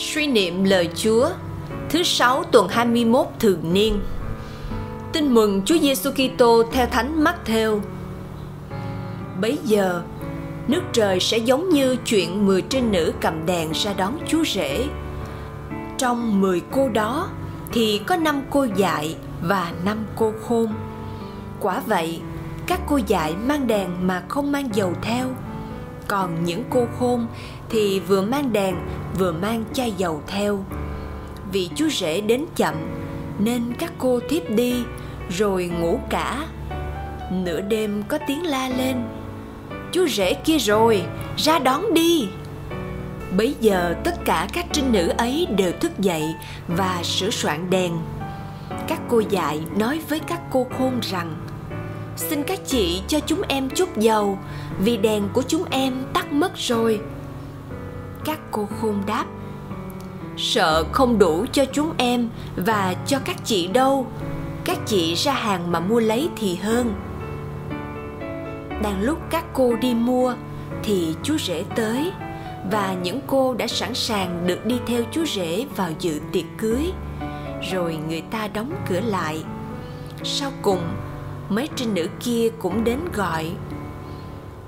Suy niệm lời Chúa Thứ sáu tuần 21 thường niên Tin mừng Chúa Giêsu Kitô theo Thánh Matthew. Bấy giờ, nước trời sẽ giống như chuyện mười trinh nữ cầm đèn ra đón Chúa rể. Trong mười cô đó thì có năm cô dại và năm cô khôn. Quả vậy, các cô dại mang đèn mà không mang dầu theo còn những cô khôn thì vừa mang đèn, vừa mang chai dầu theo. Vì chú rể đến chậm, nên các cô thiếp đi, rồi ngủ cả. Nửa đêm có tiếng la lên, chú rể kia rồi, ra đón đi. Bấy giờ tất cả các trinh nữ ấy đều thức dậy và sửa soạn đèn. Các cô dạy nói với các cô khôn rằng xin các chị cho chúng em chút dầu. Vì đèn của chúng em tắt mất rồi. Các cô khôn đáp, sợ không đủ cho chúng em và cho các chị đâu. Các chị ra hàng mà mua lấy thì hơn. Đang lúc các cô đi mua thì chú rể tới và những cô đã sẵn sàng được đi theo chú rể vào dự tiệc cưới. Rồi người ta đóng cửa lại. Sau cùng mấy trinh nữ kia cũng đến gọi.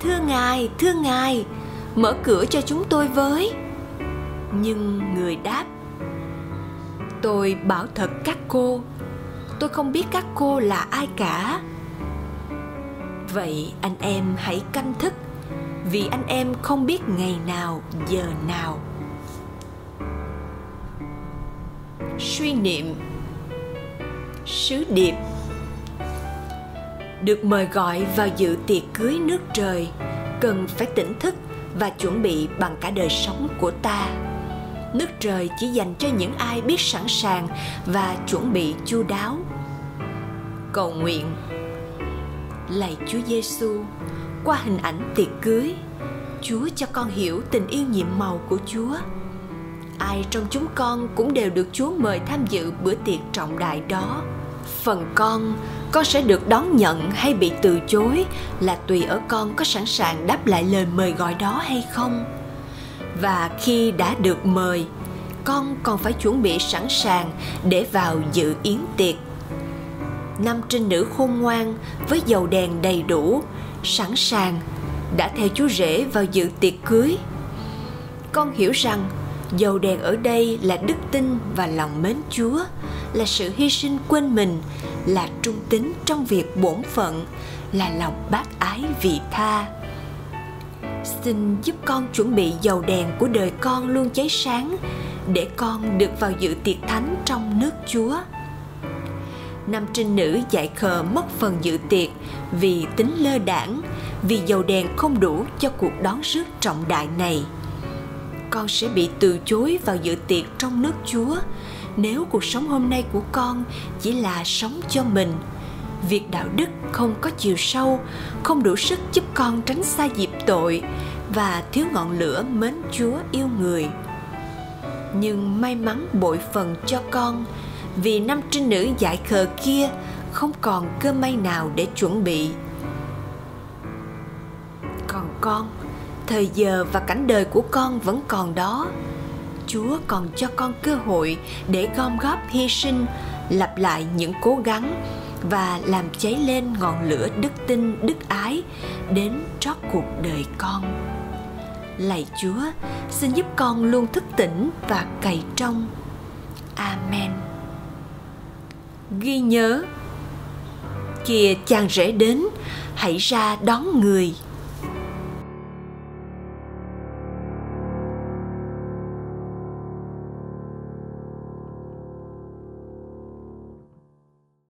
Thưa ngài thưa ngài, mở cửa cho chúng tôi với. Nhưng người đáp, tôi bảo thật các cô, tôi không biết các cô là ai cả. Vậy anh em hãy canh thức, vì anh em không biết ngày nào, giờ nào. Suy niệm, sứ điệp được mời gọi vào dự tiệc cưới nước trời, cần phải tỉnh thức và chuẩn bị bằng cả đời sống của ta. Nước trời chỉ dành cho những ai biết sẵn sàng và chuẩn bị chu đáo. Cầu nguyện. Lạy chúa giêsu qua hình ảnh tiệc cưới, chúa cho con hiểu tình yêu nhiệm màu của chúa. Ai trong chúng con cũng đều được chúa mời tham dự bữa tiệc trọng đại đó. Phần con con sẽ được đón nhận hay bị từ chối là tùy ở con có sẵn sàng đáp lại lời mời gọi đó hay không. Và khi đã được mời, con còn phải chuẩn bị sẵn sàng để vào dự yến tiệc. Nam trinh nữ khôn ngoan với dầu đèn đầy đủ, sẵn sàng, đã theo chú rể vào dự tiệc cưới. Con hiểu rằng dầu đèn ở đây là đức tin và lòng mến chúa, là sự hy sinh quên mình là trung tín trong việc bổn phận, là lòng bác ái vị tha. Xin giúp con chuẩn bị dầu đèn của đời con luôn cháy sáng, để con được vào dự tiệc thánh trong nước chúa. Nam trinh nữ dạy khờ mất phần dự tiệc vì tính lơ đảng, vì dầu đèn không đủ cho cuộc đón rước trọng đại này. Con sẽ bị từ chối vào dự tiệc trong nước chúa nếu cuộc sống hôm nay của con chỉ là sống cho mình. Việc đạo đức không có chiều sâu, không đủ sức giúp con tránh xa dịp tội và thiếu ngọn lửa mến chúa yêu người. Nhưng may mắn bội phần cho con, vì năm trinh nữ dại khờ kia không còn cơ may nào để chuẩn bị. Còn con, thời giờ và cảnh đời của con vẫn còn đó chúa còn cho con cơ hội để gom góp hy sinh, lặp lại những cố gắng và làm cháy lên ngọn lửa đức tin, đức ái đến trót cuộc đời con. Lạy chúa, xin giúp con luôn thức tỉnh và cày trong. Amen. Ghi nhớ, kìa chàng rể đến, hãy ra đón người.